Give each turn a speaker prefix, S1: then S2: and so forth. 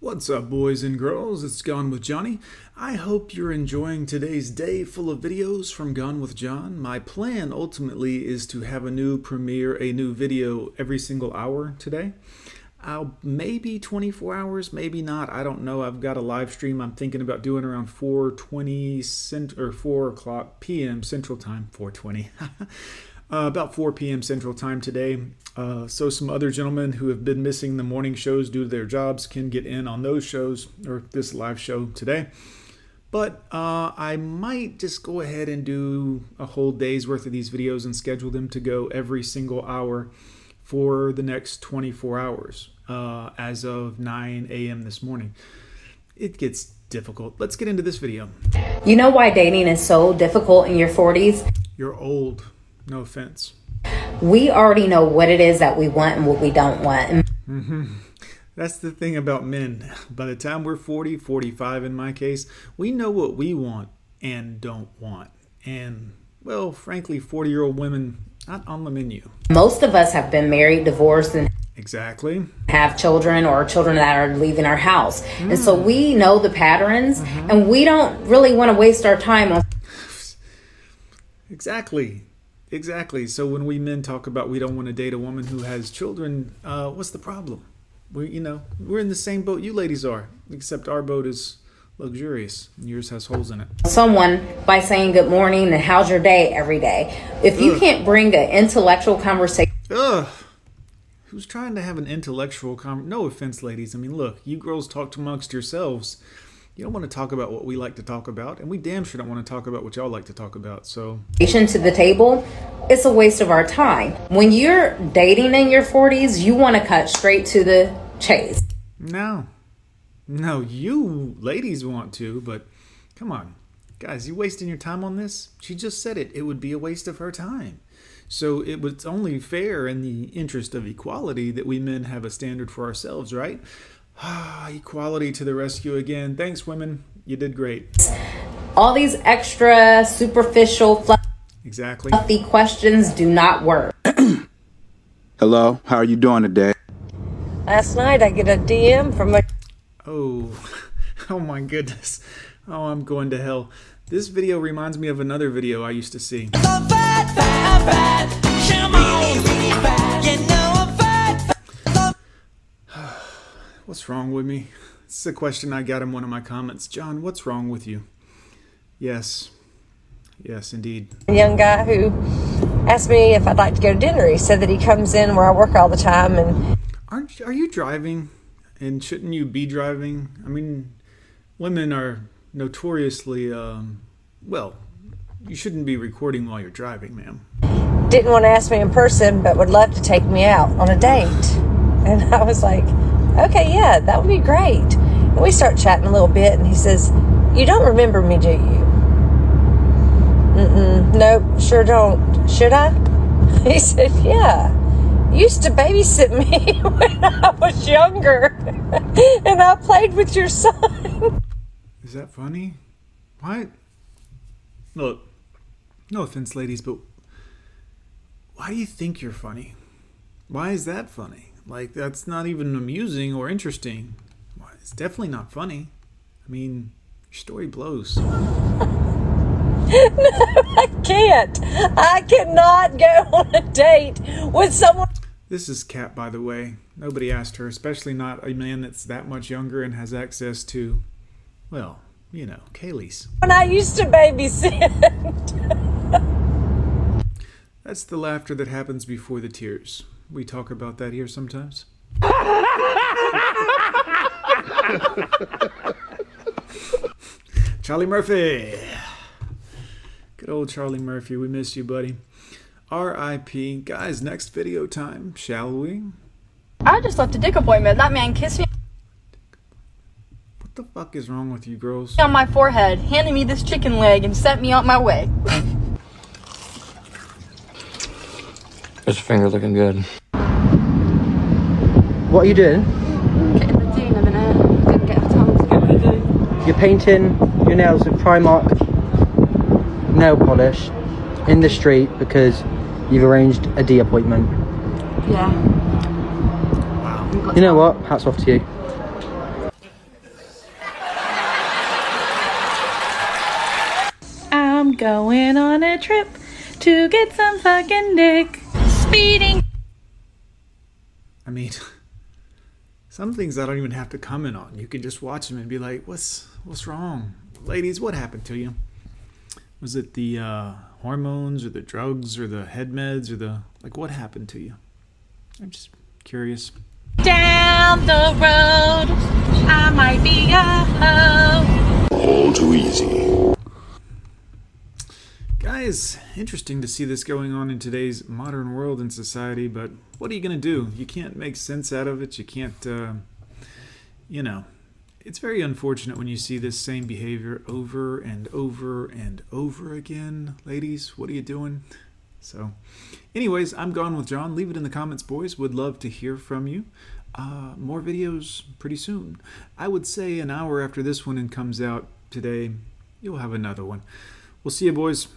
S1: What's up, boys and girls? It's Gone with Johnny. I hope you're enjoying today's day full of videos from Gone with John. My plan ultimately is to have a new premiere, a new video every single hour today. I'll maybe 24 hours, maybe not. I don't know. I've got a live stream I'm thinking about doing around 4:20 cent or 4 o'clock p.m. Central Time. 4:20. Uh, about 4 p.m. Central Time today. Uh, so, some other gentlemen who have been missing the morning shows due to their jobs can get in on those shows or this live show today. But uh, I might just go ahead and do a whole day's worth of these videos and schedule them to go every single hour for the next 24 hours uh, as of 9 a.m. this morning. It gets difficult. Let's get into this video.
S2: You know why dating is so difficult in your 40s?
S1: You're old. No offense.
S2: We already know what it is that we want and what we don't want. Mm-hmm.
S1: That's the thing about men. By the time we're 40, 45 in my case, we know what we want and don't want. And, well, frankly, 40 year old women, not on the menu.
S2: Most of us have been married, divorced, and
S1: Exactly.
S2: have children or children that are leaving our house. And so we know the patterns and we don't really want to waste our time on
S1: Exactly. Exactly. So when we men talk about we don't want to date a woman who has children, uh, what's the problem? We, you know, we're in the same boat you ladies are, except our boat is luxurious and yours has holes in it.
S2: someone by saying good morning and how's your day every day. If you can't bring an intellectual conversation
S1: Ugh. Who's trying to have an intellectual con? No offense, ladies. I mean, look, you girls talk amongst yourselves. You don't want to talk about what we like to talk about, and we damn sure don't want to talk about what y'all like to talk about. So,
S2: to the table, it's a waste of our time. When you're dating in your 40s, you want to cut straight to the chase.
S1: no. No, you ladies want to, but come on. Guys, you wasting your time on this? She just said it. It would be a waste of her time. So it was only fair in the interest of equality that we men have a standard for ourselves, right? Ah, equality to the rescue again. Thanks, women. You did great.
S2: All these extra superficial, fluff-
S1: Exactly.
S2: fluffy questions do not work.
S3: Hello, how are you doing today?
S4: Last night I get a DM from a
S1: Oh, oh my goodness. Oh, I'm going to hell. This video reminds me of another video I used to see. What's wrong with me? It's a question I got in one of my comments. John, what's wrong with you? Yes. Yes, indeed.
S4: young guy who asked me if I'd like to go to dinner. He said that he comes in where I work all the time and
S1: Aren't are you driving? And shouldn't you be driving? I mean, women are notoriously um, well, you shouldn't be recording while you're driving, ma'am.
S4: didn't want to ask me in person but would love to take me out on a date. And I was like, okay, yeah, that would be great. And we start chatting a little bit and he says, You don't remember me, do you? Mm-mm, nope, sure don't. Should I? He said, Yeah. You used to babysit me when I was younger. and I played with your son.
S1: Is that funny? What? Look, no offense, ladies, but why do you think you're funny? Why is that funny? Like, that's not even amusing or interesting. It's definitely not funny. I mean, your story blows.
S4: No, I can't. I cannot go on a date with someone
S1: This is Kat, by the way. Nobody asked her, especially not a man that's that much younger and has access to, well, you know, Kaylee's.
S4: When I used to babysit.
S1: That's the laughter that happens before the tears. We talk about that here sometimes. Charlie Murphy. Good old Charlie Murphy. We missed you, buddy. R.I.P. Guys, next video time, shall we?
S5: I just left a dick appointment. That man kissed me
S1: What the fuck is wrong with you girls?
S5: on my forehead, handed me this chicken leg, and sent me on my way.
S6: His finger looking good.
S7: What are you doing?
S5: Getting the do in a minute. Didn't get time to get the do.
S7: You're painting your nails with Primark nail polish in the street because you've arranged a D appointment.
S5: Yeah.
S1: Wow.
S7: You know what? Hats off to you.
S8: I'm going on a trip to get some fucking dick. Speeding.
S1: I mean. some things I don't even have to comment on. You can just watch them and be like, "What's what's wrong, ladies? What happened to you? Was it the uh, hormones or the drugs or the head meds or the like? What happened to you? I'm just curious."
S8: Down the road, I might be a hoe.
S9: All too easy.
S1: Guys, interesting to see this going on in today's modern world and society, but what are you going to do? You can't make sense out of it. You can't, uh, you know, it's very unfortunate when you see this same behavior over and over and over again. Ladies, what are you doing? So, anyways, I'm gone with John. Leave it in the comments, boys. Would love to hear from you. Uh, more videos pretty soon. I would say an hour after this one comes out today, you'll have another one. We'll see you, boys.